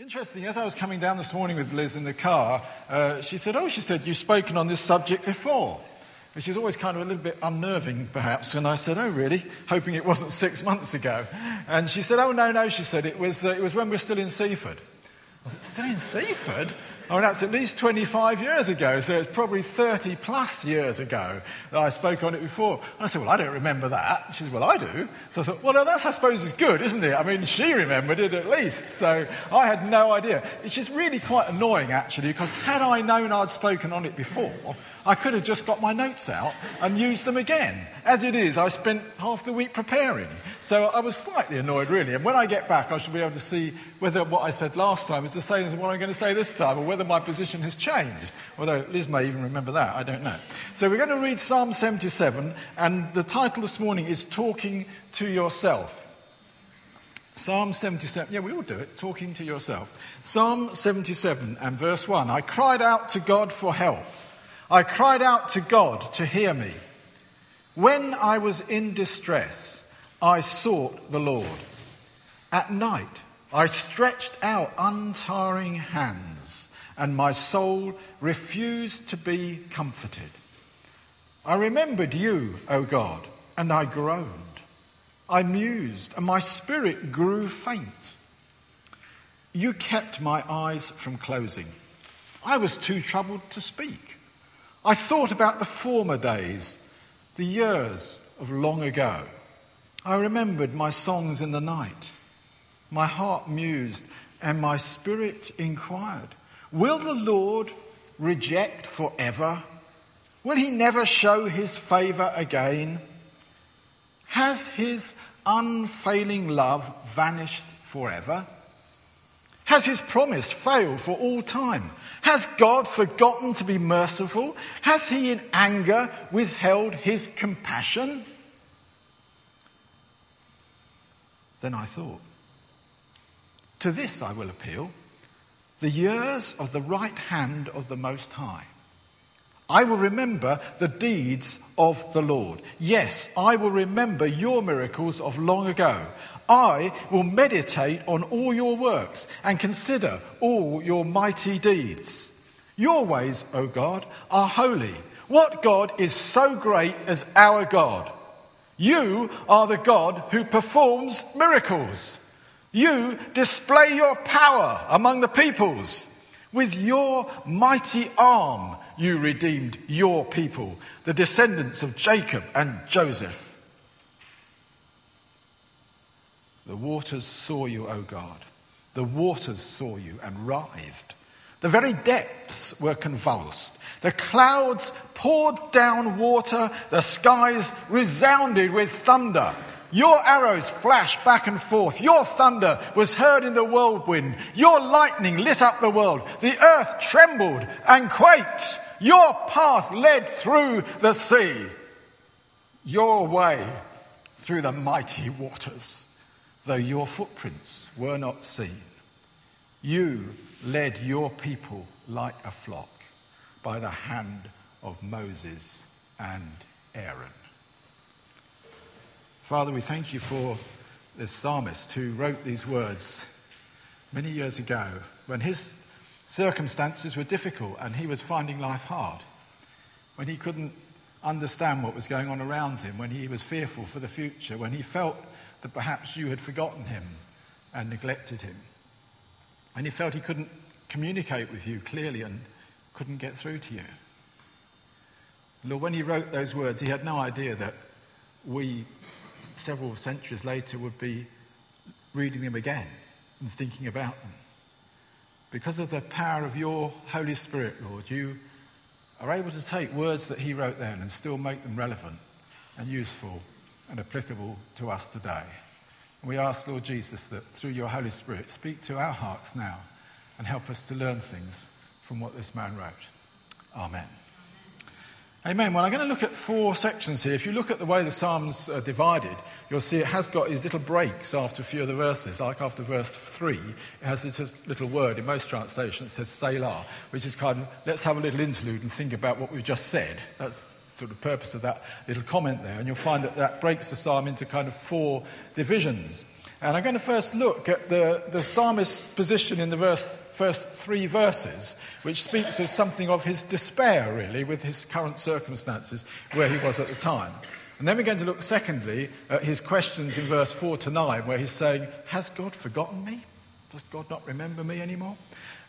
Interesting, as I was coming down this morning with Liz in the car, uh, she said, Oh, she said, you've spoken on this subject before. Which is always kind of a little bit unnerving, perhaps. And I said, Oh, really? Hoping it wasn't six months ago. And she said, Oh, no, no, she said, it was, uh, it was when we were still in Seaford. I said, Still in Seaford? I mean, that's at least 25 years ago, so it's probably 30 plus years ago that I spoke on it before. And I said, Well, I don't remember that. She said, Well, I do. So I thought, Well, that's, I suppose, is good, isn't it? I mean, she remembered it at least. So I had no idea. It's just really quite annoying, actually, because had I known I'd spoken on it before, I could have just got my notes out and used them again. As it is, I spent half the week preparing. So I was slightly annoyed, really. And when I get back, I should be able to see whether what I said last time is the same as what I'm going to say this time, or whether my position has changed. Although Liz may even remember that, I don't know. So we're going to read Psalm 77, and the title this morning is Talking to Yourself. Psalm 77. Yeah, we all do it. Talking to yourself. Psalm 77 and verse 1. I cried out to God for help. I cried out to God to hear me. When I was in distress, I sought the Lord. At night, I stretched out untiring hands, and my soul refused to be comforted. I remembered you, O God, and I groaned. I mused, and my spirit grew faint. You kept my eyes from closing. I was too troubled to speak. I thought about the former days, the years of long ago. I remembered my songs in the night. My heart mused and my spirit inquired Will the Lord reject forever? Will he never show his favour again? Has his unfailing love vanished forever? Has his promise failed for all time? Has God forgotten to be merciful? Has he in anger withheld his compassion? Then I thought, to this I will appeal the years of the right hand of the Most High. I will remember the deeds of the Lord. Yes, I will remember your miracles of long ago. I will meditate on all your works and consider all your mighty deeds. Your ways, O God, are holy. What God is so great as our God? You are the God who performs miracles. You display your power among the peoples. With your mighty arm, you redeemed your people, the descendants of Jacob and Joseph. The waters saw you, O God. The waters saw you and writhed. The very depths were convulsed. The clouds poured down water. The skies resounded with thunder. Your arrows flashed back and forth. Your thunder was heard in the whirlwind. Your lightning lit up the world. The earth trembled and quaked. Your path led through the sea. Your way through the mighty waters though your footprints were not seen. You led your people like a flock by the hand of Moses and Aaron. Father, we thank you for this psalmist who wrote these words many years ago when his circumstances were difficult and he was finding life hard, when he couldn't understand what was going on around him, when he was fearful for the future, when he felt that perhaps you had forgotten him and neglected him. And he felt he couldn't communicate with you clearly and couldn't get through to you. Lord, when he wrote those words, he had no idea that we, several centuries later, would be reading them again and thinking about them. Because of the power of your Holy Spirit, Lord, you are able to take words that he wrote then and still make them relevant and useful and applicable to us today. We ask, Lord Jesus, that through your Holy Spirit, speak to our hearts now and help us to learn things from what this man wrote. Amen. Amen. Well, I'm going to look at four sections here. If you look at the way the Psalms are divided, you'll see it has got these little breaks after a few of the verses. Like after verse 3, it has this little word in most translations, it says Selah, which is kind of, let's have a little interlude and think about what we've just said. That's sort of purpose of that little comment there. And you'll find that that breaks the psalm into kind of four divisions. And I'm going to first look at the, the psalmist's position in the verse, first three verses, which speaks of something of his despair, really, with his current circumstances where he was at the time. And then we're going to look, secondly, at his questions in verse 4 to 9, where he's saying, Has God forgotten me? Does God not remember me anymore?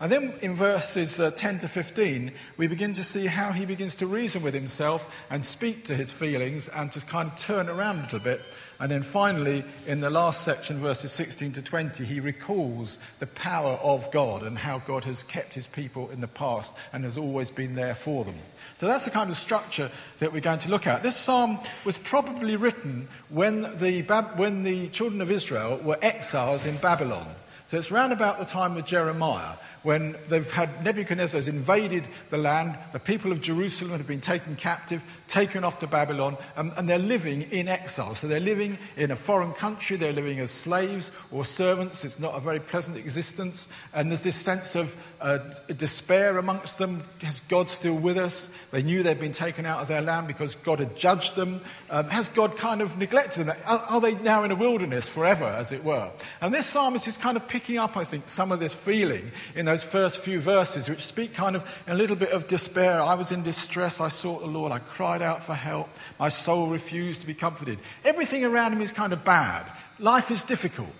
And then in verses uh, 10 to 15, we begin to see how he begins to reason with himself and speak to his feelings and to kind of turn around a little bit. And then finally, in the last section, verses 16 to 20, he recalls the power of God and how God has kept his people in the past and has always been there for them. So that's the kind of structure that we're going to look at. This psalm was probably written when the, when the children of Israel were exiles in Babylon. So it's round about the time of Jeremiah when they've had Nebuchadnezzar has invaded the land, the people of Jerusalem have been taken captive, taken off to Babylon, and, and, they're living in exile. So they're living in a foreign country, they're living as slaves or servants. It's not a very pleasant existence. And there's this sense of uh, despair amongst them. Is God still with us? They knew they'd been taken out of their land because God had judged them. Um, has God kind of neglected them? Are, are they now in a wilderness forever, as it were? And this psalmist is kind of picking up, I think, some of this feeling in those first few verses, which speak kind of a little bit of despair. I was in distress. I sought the Lord. I cried out for help. My soul refused to be comforted. Everything around him is kind of bad. Life is difficult.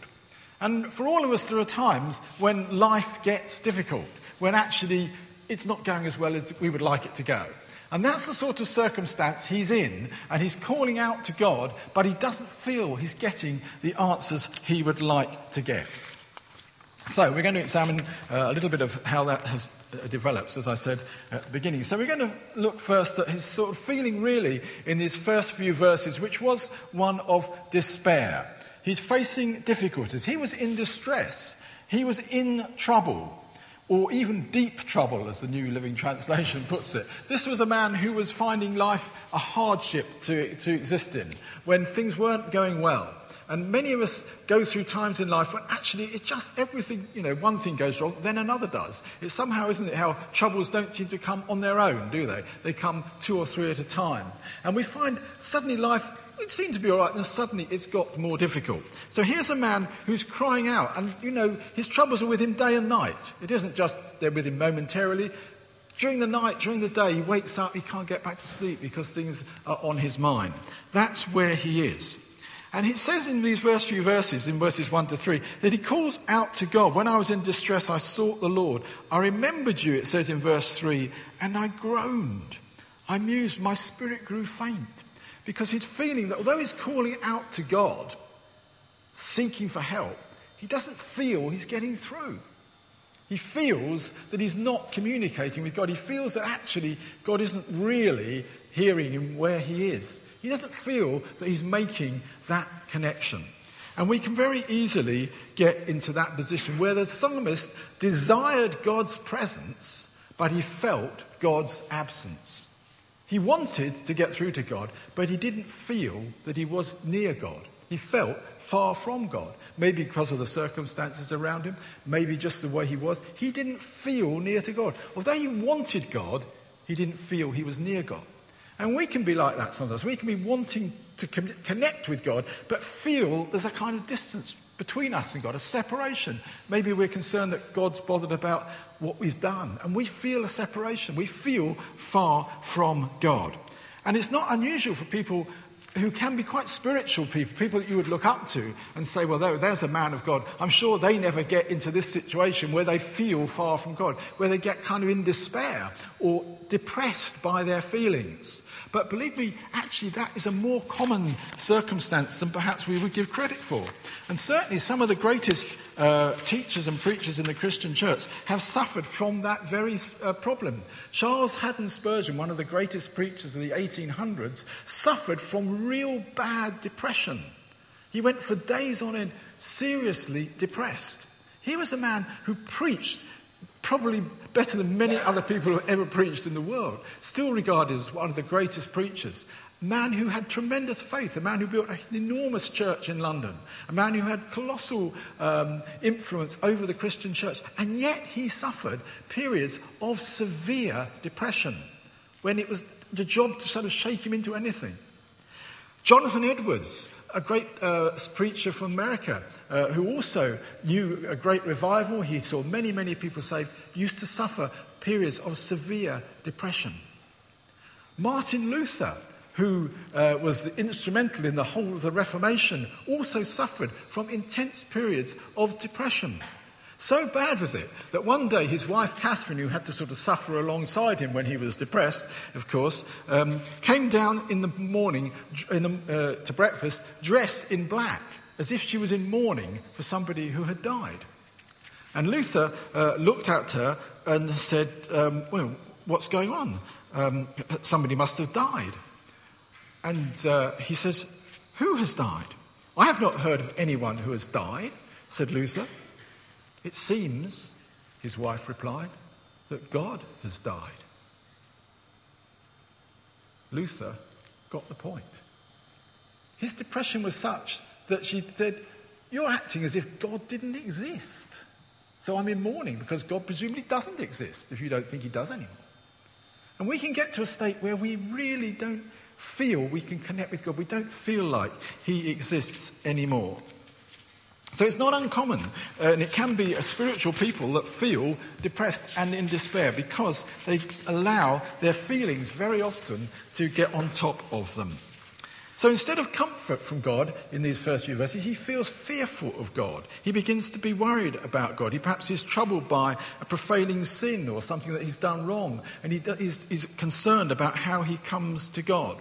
And for all of us, there are times when life gets difficult, when actually it's not going as well as we would like it to go. And that's the sort of circumstance he's in, and he's calling out to God, but he doesn't feel he's getting the answers he would like to get. So, we're going to examine uh, a little bit of how that has uh, as I said at the beginning. So, we're going to look first at his sort of feeling, really, in these first few verses, which was one of despair. He's facing difficulties. He was in distress, he was in trouble, or even deep trouble, as the New Living Translation puts it. This was a man who was finding life a hardship to, to exist in when things weren't going well. And many of us go through times in life when actually it's just everything, you know, one thing goes wrong, then another does. It's somehow, isn't it, how troubles don't seem to come on their own, do they? They come two or three at a time. And we find suddenly life it seemed to be all right, and then suddenly it's got more difficult. So here's a man who's crying out, and you know, his troubles are with him day and night. It isn't just they're with him momentarily. During the night, during the day, he wakes up, he can't get back to sleep because things are on his mind. That's where he is. And it says in these first few verses, in verses 1 to 3, that he calls out to God. When I was in distress, I sought the Lord. I remembered you, it says in verse 3, and I groaned. I mused, my spirit grew faint. Because he's feeling that although he's calling out to God, seeking for help, he doesn't feel he's getting through. He feels that he's not communicating with God. He feels that actually God isn't really hearing him where he is. He doesn't feel that he's making that connection. And we can very easily get into that position where the psalmist desired God's presence, but he felt God's absence. He wanted to get through to God, but he didn't feel that he was near God. He felt far from God. Maybe because of the circumstances around him, maybe just the way he was. He didn't feel near to God. Although he wanted God, he didn't feel he was near God. And we can be like that sometimes. We can be wanting to connect with God, but feel there's a kind of distance between us and God, a separation. Maybe we're concerned that God's bothered about what we've done, and we feel a separation. We feel far from God. And it's not unusual for people who can be quite spiritual people, people that you would look up to and say, well, there's a man of God. I'm sure they never get into this situation where they feel far from God, where they get kind of in despair or depressed by their feelings. But believe me, actually, that is a more common circumstance than perhaps we would give credit for. And certainly, some of the greatest uh, teachers and preachers in the Christian church have suffered from that very uh, problem. Charles Haddon Spurgeon, one of the greatest preachers of the 1800s, suffered from real bad depression. He went for days on end seriously depressed. He was a man who preached probably better than many other people who ever preached in the world, still regarded as one of the greatest preachers. Man who had tremendous faith, a man who built an enormous church in London, a man who had colossal um, influence over the Christian church, and yet he suffered periods of severe depression when it was the job to sort of shake him into anything. Jonathan Edwards, a great uh, preacher from America uh, who also knew a great revival. He saw many, many people saved, used to suffer periods of severe depression. Martin Luther, who uh, was instrumental in the whole of the Reformation, also suffered from intense periods of depression. So bad was it that one day his wife Catherine, who had to sort of suffer alongside him when he was depressed, of course, um, came down in the morning in the, uh, to breakfast dressed in black, as if she was in mourning for somebody who had died. And Luther uh, looked at her and said, um, Well, what's going on? Um, somebody must have died. And uh, he says, Who has died? I have not heard of anyone who has died, said Luther. It seems, his wife replied, that God has died. Luther got the point. His depression was such that she said, You're acting as if God didn't exist. So I'm in mourning because God presumably doesn't exist if you don't think he does anymore. And we can get to a state where we really don't feel we can connect with God. We don't feel like he exists anymore. So it's not uncommon, uh, and it can be a spiritual people that feel depressed and in despair because they allow their feelings very often to get on top of them. So instead of comfort from God in these first few verses, he feels fearful of God. He begins to be worried about God. He perhaps is troubled by a profaning sin or something that he's done wrong, and he is concerned about how he comes to God.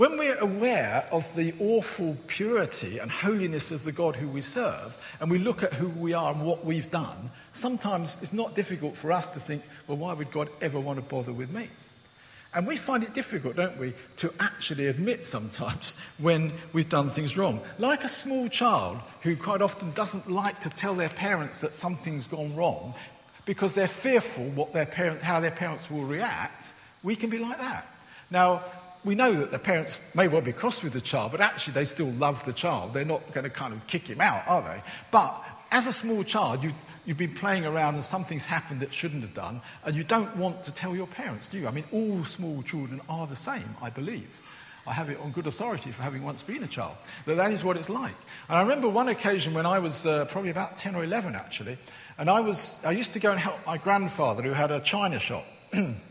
When we're aware of the awful purity and holiness of the God who we serve, and we look at who we are and what we've done, sometimes it's not difficult for us to think, well, why would God ever want to bother with me? And we find it difficult, don't we, to actually admit sometimes when we've done things wrong. Like a small child who quite often doesn't like to tell their parents that something's gone wrong because they're fearful what their parent, how their parents will react, we can be like that. Now, we know that the parents may well be cross with the child, but actually they still love the child. They're not going to kind of kick him out, are they? But as a small child, you, you've been playing around and something's happened that shouldn't have done, and you don't want to tell your parents, do you? I mean, all small children are the same, I believe. I have it on good authority for having once been a child, that that is what it's like. And I remember one occasion when I was uh, probably about 10 or 11, actually, and I, was, I used to go and help my grandfather who had a china shop.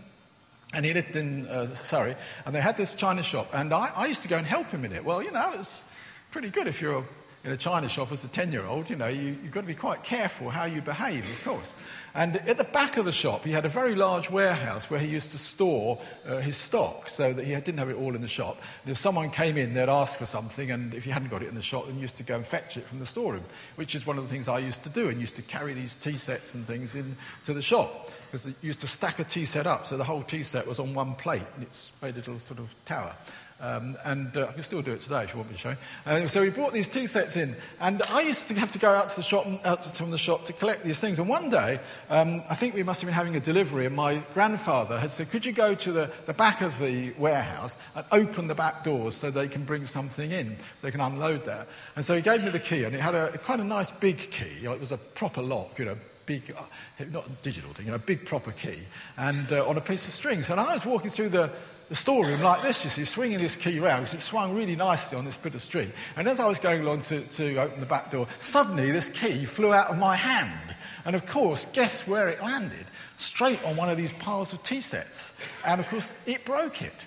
And he lived in uh, Surrey, and they had this china shop, and I, I, used to go and help him in it. Well, you know, it's pretty good if you're in a china shop as a 10 year old. You know, you, you've got to be quite careful how you behave, of course. And at the back of the shop, he had a very large warehouse where he used to store uh, his stock so that he didn't have it all in the shop. And if someone came in, they'd ask for something, and if he hadn't got it in the shop, then he used to go and fetch it from the storeroom, which is one of the things I used to do, and used to carry these tea sets and things into the shop. Because they used to stack a tea set up, so the whole tea set was on one plate, and it's made a little sort of tower. Um, and uh, I can still do it today if you want me to show you. Uh, so we brought these tea sets in, and I used to have to go out to the shop, out to, from the shop to collect these things. And one day, um, I think we must have been having a delivery, and my grandfather had said, "Could you go to the, the back of the warehouse and open the back doors so they can bring something in, so they can unload there?" And so he gave me the key, and it had a quite a nice big key. It was a proper lock, you know, big, uh, not a digital thing, you know, big proper key, and uh, on a piece of string. So I was walking through the, the storeroom like this, you see, swinging this key around because it swung really nicely on this bit of string. And as I was going along to, to open the back door, suddenly this key flew out of my hand. And of course, guess where it landed? Straight on one of these piles of tea sets. And of course, it broke it.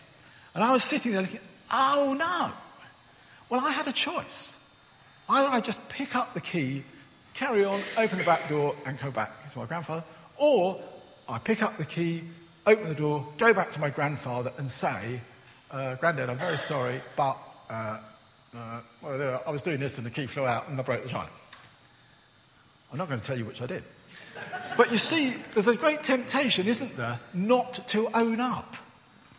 And I was sitting there looking, oh no. Well, I had a choice. Either I just pick up the key, carry on, open the back door, and go back to my grandfather, or I pick up the key, open the door, go back to my grandfather and say, uh, Granddad, I'm very sorry, but uh, uh, I was doing this and the key flew out and I broke the china. I'm not going to tell you which I did. But you see, there's a great temptation, isn't there, not to own up.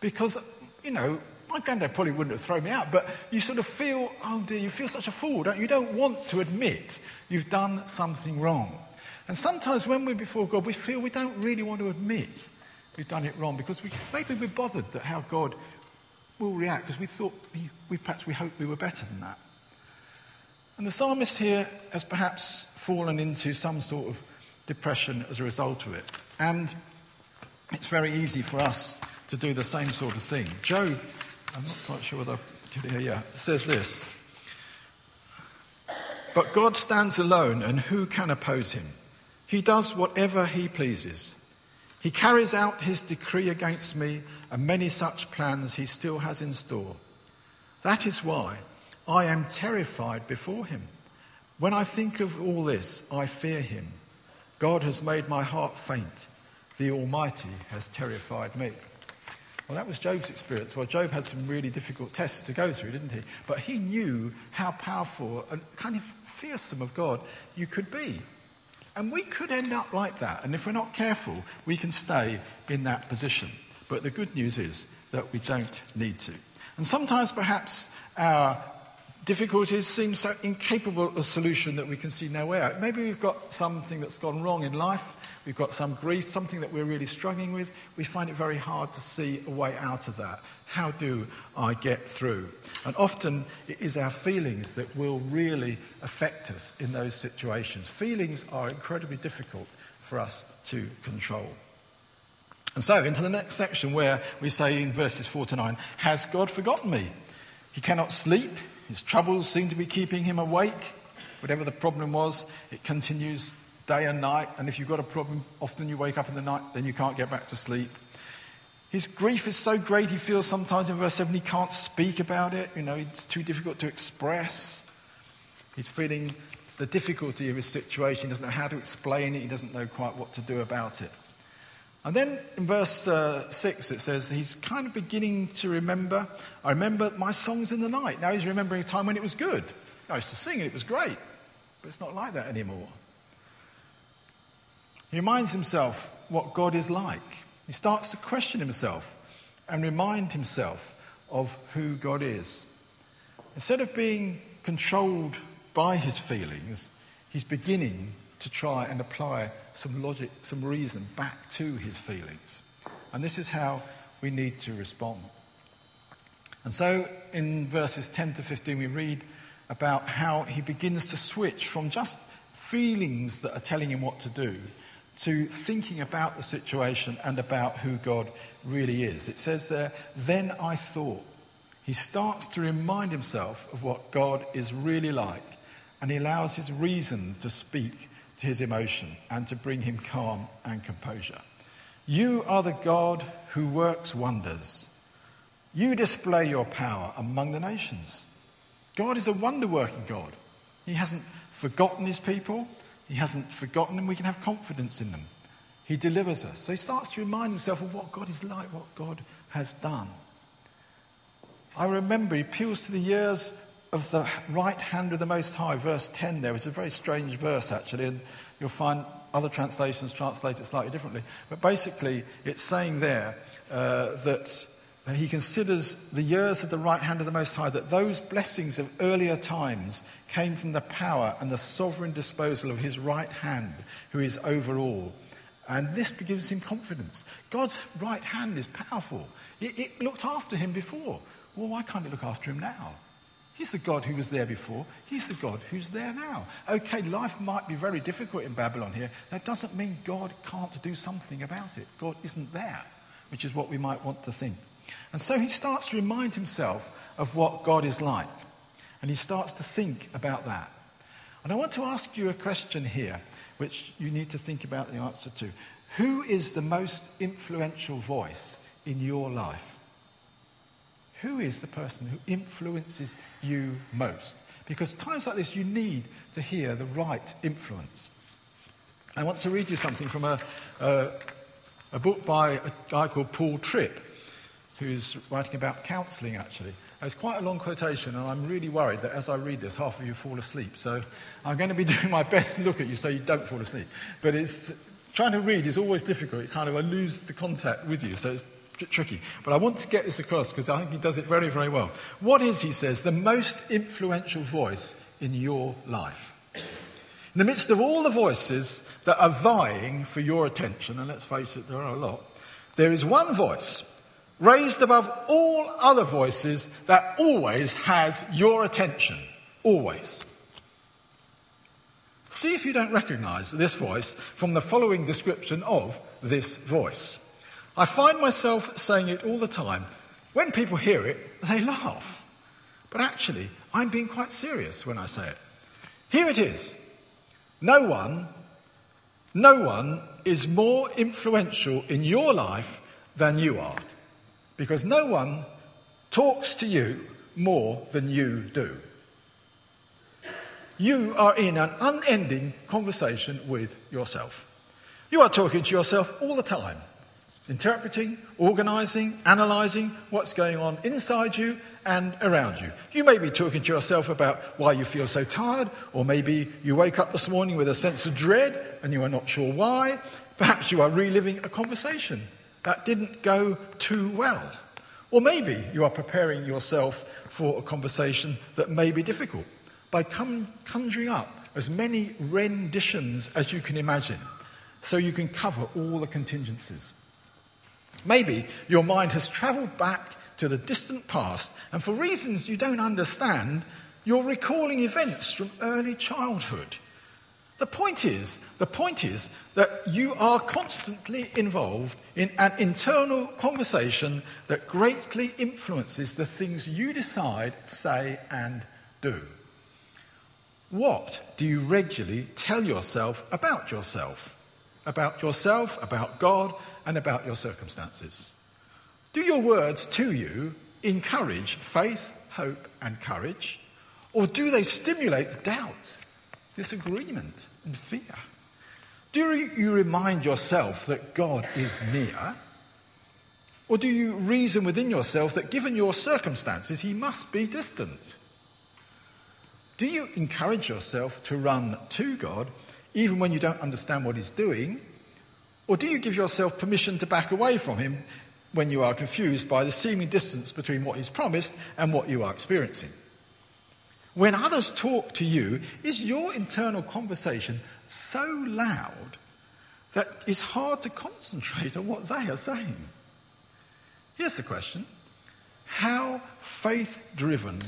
Because, you know, my granddad probably wouldn't have thrown me out, but you sort of feel, oh dear, you feel such a fool, don't you? You don't want to admit you've done something wrong. And sometimes when we're before God, we feel we don't really want to admit we've done it wrong because we, maybe we're bothered that how God will react because we thought we, we perhaps we hoped we were better than that. And the psalmist here has perhaps fallen into some sort of depression as a result of it. And it's very easy for us to do the same sort of thing. Job, I'm not quite sure whether here, yeah, says this But God stands alone, and who can oppose him? He does whatever he pleases. He carries out his decree against me, and many such plans he still has in store. That is why I am terrified before him. When I think of all this, I fear him. God has made my heart faint. The Almighty has terrified me. Well, that was Job's experience. Well, Job had some really difficult tests to go through, didn't he? But he knew how powerful and kind of fearsome of God you could be. And we could end up like that. And if we're not careful, we can stay in that position. But the good news is that we don't need to. And sometimes perhaps our difficulties seem so incapable of solution that we can see no way out. Maybe we've got something that's gone wrong in life, we've got some grief, something that we're really struggling with. We find it very hard to see a way out of that. How do I get through? And often it is our feelings that will really affect us in those situations. Feelings are incredibly difficult for us to control. And so, into the next section where we say in verses 4 to 9, Has God forgotten me? He cannot sleep. His troubles seem to be keeping him awake. Whatever the problem was, it continues day and night. And if you've got a problem, often you wake up in the night, then you can't get back to sleep. His grief is so great, he feels sometimes in verse 7 he can't speak about it. You know, it's too difficult to express. He's feeling the difficulty of his situation. He doesn't know how to explain it. He doesn't know quite what to do about it. And then in verse uh, 6, it says he's kind of beginning to remember. I remember my songs in the night. Now he's remembering a time when it was good. I used to sing and it was great, but it's not like that anymore. He reminds himself what God is like. He starts to question himself and remind himself of who God is. Instead of being controlled by his feelings, he's beginning to try and apply some logic, some reason back to his feelings. And this is how we need to respond. And so in verses 10 to 15, we read about how he begins to switch from just feelings that are telling him what to do to thinking about the situation and about who God really is. It says there, then I thought. He starts to remind himself of what God is really like, and he allows his reason to speak to his emotion and to bring him calm and composure. You are the God who works wonders. You display your power among the nations. God is a wonder working God. He hasn't forgotten his people, He hasn't forgotten them. We can have confidence in them. He delivers us. So he starts to remind himself of what God is like, what God has done. I remember he appeals to the years of the right hand of the Most High, verse 10 there. It's a very strange verse, actually, and you'll find other translations translate it slightly differently. But basically, it's saying there uh, that he considers the years of the right hand of the Most High, that those blessings of earlier times came from the power and the sovereign disposal of his right hand, who is over all. And this gives him confidence. God's right hand is powerful. It, it looked after him before. Well, why can't it look after him now? He's the God who was there before. He's the God who's there now. Okay, life might be very difficult in Babylon here. That doesn't mean God can't do something about it. God isn't there, which is what we might want to think. And so he starts to remind himself of what God is like. And he starts to think about that. And I want to ask you a question here, which you need to think about the answer to. Who is the most influential voice in your life? Who is the person who influences you most? Because times like this, you need to hear the right influence. I want to read you something from a, a, a book by a guy called Paul Tripp, who's writing about counselling, actually. It's quite a long quotation, and I'm really worried that as I read this, half of you fall asleep. So I'm going to be doing my best to look at you so you don't fall asleep. But it's, trying to read is always difficult. It kind of I lose the contact with you. So it's tricky. But I want to get this across because I think he does it very, very well. What is, he says, the most influential voice in your life? In the midst of all the voices that are vying for your attention, and let's face it, there are a lot, there is one voice raised above all other voices that always has your attention. Always. See if you don't recognize this voice from the following description of this voice. I find myself saying it all the time. When people hear it, they laugh. But actually, I'm being quite serious when I say it. Here it is. No one, no one is more influential in your life than you are. Because no one talks to you more than you do. You are in an unending conversation with yourself. You are talking to yourself all the time, interpreting, organizing, analyzing what's going on inside you and around you. You may be talking to yourself about why you feel so tired, or maybe you wake up this morning with a sense of dread and you are not sure why. Perhaps you are reliving a conversation that didn't go too well. Or maybe you are preparing yourself for a conversation that may be difficult by conjuring up as many renditions as you can imagine so you can cover all the contingencies. Maybe your mind has traveled back to the distant past, and for reasons you don't understand, you're recalling events from early childhood. The point is, the point is that you are constantly involved in an internal conversation that greatly influences the things you decide, say, and do. What do you regularly tell yourself about yourself? About yourself, about God, and about your circumstances? Do your words to you encourage faith, hope, and courage? Or do they stimulate doubt, disagreement, and fear? Do you remind yourself that God is near? Or do you reason within yourself that given your circumstances, he must be distant? Do you encourage yourself to run to God even when you don't understand what he's doing? Or do you give yourself permission to back away from him when you are confused by the seeming distance between what he's promised and what you are experiencing? When others talk to you, is your internal conversation so loud that it's hard to concentrate on what they are saying? Here's the question How faith driven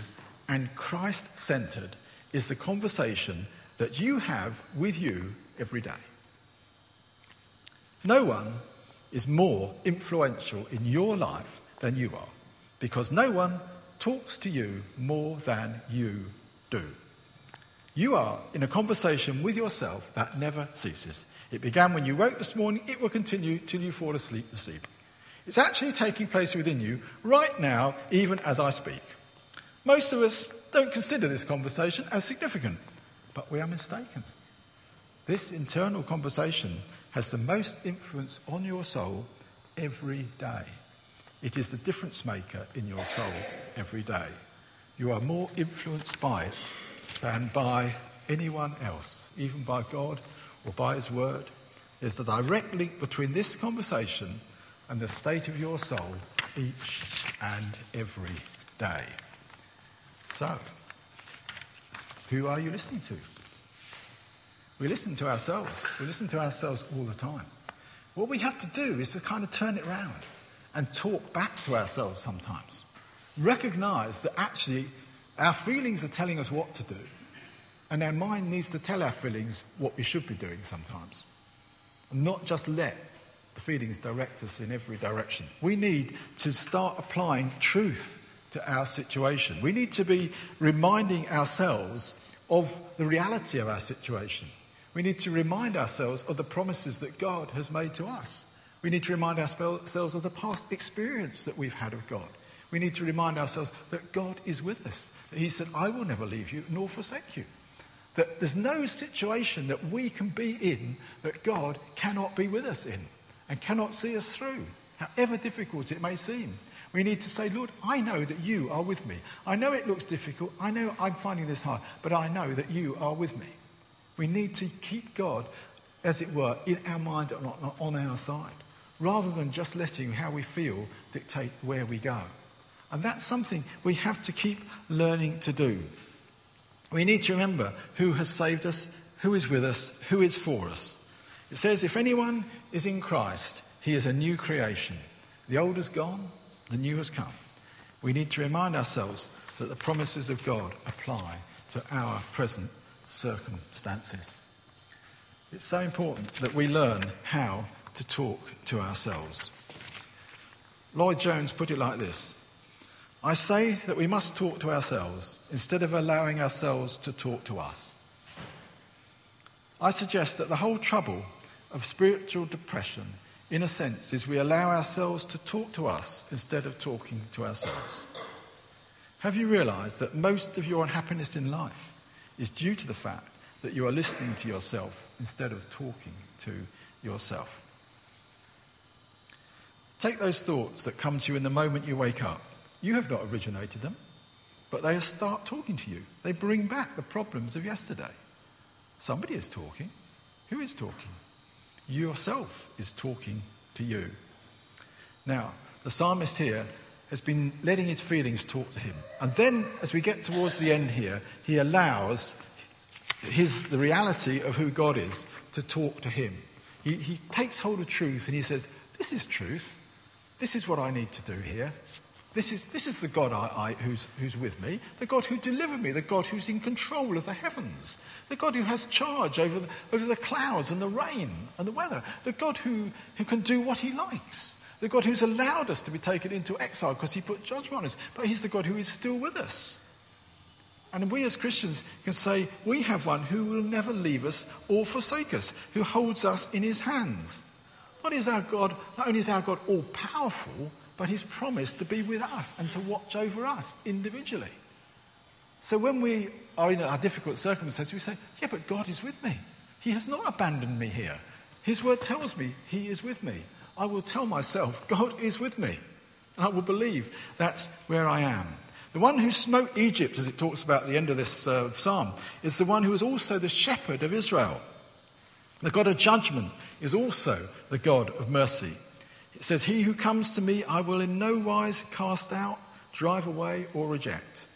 and Christ centered is the conversation that you have with you every day. No one is more influential in your life than you are because no one talks to you more than you do. You are in a conversation with yourself that never ceases. It began when you woke this morning, it will continue till you fall asleep this evening. It's actually taking place within you right now, even as I speak. Most of us don't consider this conversation as significant, but we are mistaken. This internal conversation has the most influence on your soul every day. It is the difference maker in your soul every day. You are more influenced by it than by anyone else, even by God or by His Word. There's a direct link between this conversation and the state of your soul each and every day. So, who are you listening to? We listen to ourselves. We listen to ourselves all the time. What we have to do is to kind of turn it around and talk back to ourselves sometimes. Recognize that actually our feelings are telling us what to do, and our mind needs to tell our feelings what we should be doing sometimes. And not just let the feelings direct us in every direction. We need to start applying truth to our situation. We need to be reminding ourselves of the reality of our situation. We need to remind ourselves of the promises that God has made to us. We need to remind ourselves of the past experience that we've had of God. We need to remind ourselves that God is with us. That He said, I will never leave you nor forsake you. That there's no situation that we can be in that God cannot be with us in and cannot see us through, however difficult it may seem. We need to say, Lord, I know that you are with me. I know it looks difficult. I know I'm finding this hard, but I know that you are with me. We need to keep God, as it were, in our mind and on our side, rather than just letting how we feel dictate where we go. And that's something we have to keep learning to do. We need to remember who has saved us, who is with us, who is for us. It says, if anyone is in Christ, he is a new creation. The old is gone, the new has come. We need to remind ourselves that the promises of God apply to our present circumstances. It's so important that we learn how to talk to ourselves. Lloyd Jones put it like this I say that we must talk to ourselves instead of allowing ourselves to talk to us. I suggest that the whole trouble of spiritual depression, in a sense, is we allow ourselves to talk to us instead of talking to ourselves. Have you realized that most of your unhappiness in life is due to the fact that you are listening to yourself instead of talking to yourself? Take those thoughts that come to you in the moment you wake up. You have not originated them, but they start talking to you. They bring back the problems of yesterday. Somebody is talking. Who is talking? Yourself is talking to you. Now, the psalmist here has been letting his feelings talk to him. And then, as we get towards the end here, he allows his, the reality of who God is to talk to him. He, he takes hold of truth and he says, This is truth. This is what I need to do here. This is, this is the God I, I, who's, who's with me, the God who delivered me, the God who's in control of the heavens, the God who has charge over the, over the clouds and the rain and the weather, the God who, who can do what he likes, the God who's allowed us to be taken into exile because he put judgment on us, but he's the God who is still with us. And we as Christians can say, we have one who will never leave us or forsake us, who holds us in his hands. Not, is our God, not only is our God all powerful, but he's promised to be with us and to watch over us individually. So when we are in our difficult circumstances, we say, Yeah, but God is with me. He has not abandoned me here. His word tells me He is with me. I will tell myself, God is with me. And I will believe that's where I am. The one who smote Egypt, as it talks about at the end of this uh, psalm, is the one who is also the shepherd of Israel. The God of judgment is also the God of mercy. It says, He who comes to me, I will in no wise cast out, drive away, or reject.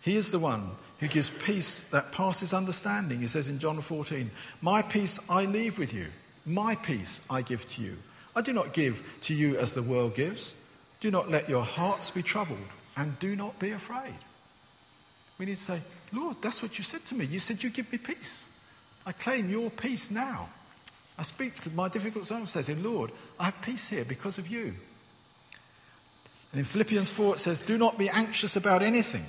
He is the one who gives peace that passes understanding. He says in John 14, My peace I leave with you, my peace I give to you. I do not give to you as the world gives. Do not let your hearts be troubled, and do not be afraid. We need to say, Lord, that's what you said to me. You said you give me peace. I claim your peace now. I speak to my difficult circumstances, and Lord, I have peace here because of you. And in Philippians 4, it says, Do not be anxious about anything,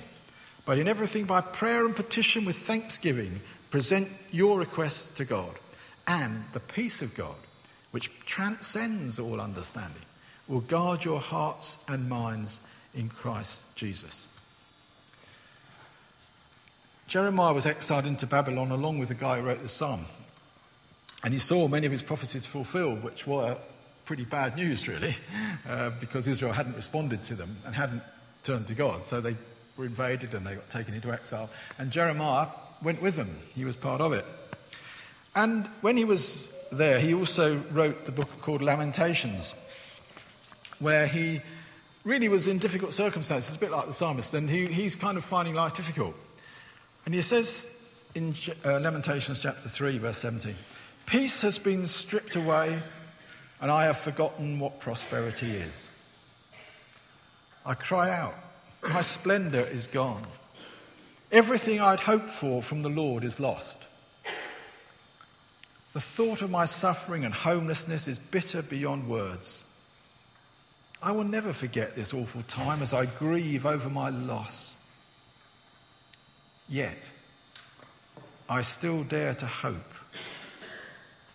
but in everything by prayer and petition with thanksgiving, present your requests to God. And the peace of God, which transcends all understanding, will guard your hearts and minds in Christ Jesus. Jeremiah was exiled into Babylon along with the guy who wrote the psalm. And he saw many of his prophecies fulfilled, which were pretty bad news, really, uh, because Israel hadn't responded to them and hadn't turned to God. So they were invaded and they got taken into exile. And Jeremiah went with them, he was part of it. And when he was there, he also wrote the book called Lamentations, where he really was in difficult circumstances, a bit like the psalmist, and he, he's kind of finding life difficult. And he says in uh, Lamentations chapter 3, verse 17, Peace has been stripped away, and I have forgotten what prosperity is. I cry out, My splendor is gone. Everything I'd hoped for from the Lord is lost. The thought of my suffering and homelessness is bitter beyond words. I will never forget this awful time as I grieve over my loss. Yet, I still dare to hope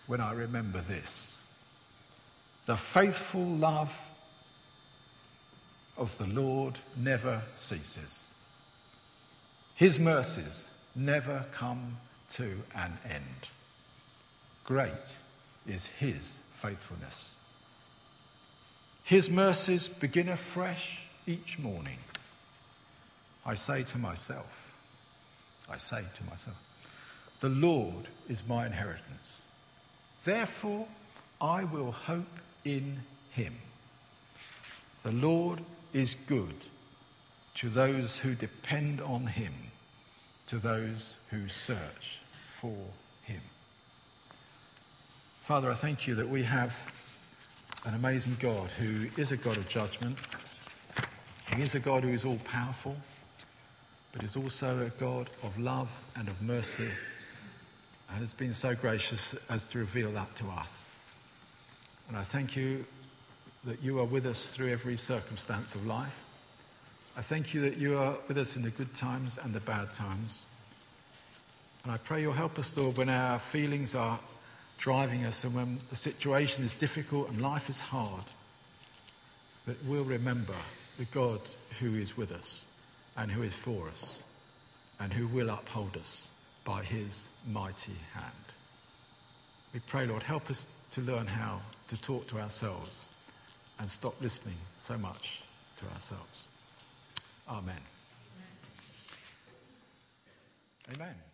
when I remember this. The faithful love of the Lord never ceases. His mercies never come to an end. Great is His faithfulness. His mercies begin afresh each morning. I say to myself, I say to myself, the Lord is my inheritance. Therefore, I will hope in him. The Lord is good to those who depend on him, to those who search for. Father, I thank you that we have an amazing God who is a God of judgment. He is a God who is all powerful, but is also a God of love and of mercy and has been so gracious as to reveal that to us. And I thank you that you are with us through every circumstance of life. I thank you that you are with us in the good times and the bad times. And I pray you'll help us, Lord, when our feelings are driving us and when the situation is difficult and life is hard, that we'll remember the God who is with us and who is for us and who will uphold us by his mighty hand. We pray, Lord, help us to learn how to talk to ourselves and stop listening so much to ourselves. Amen. Amen.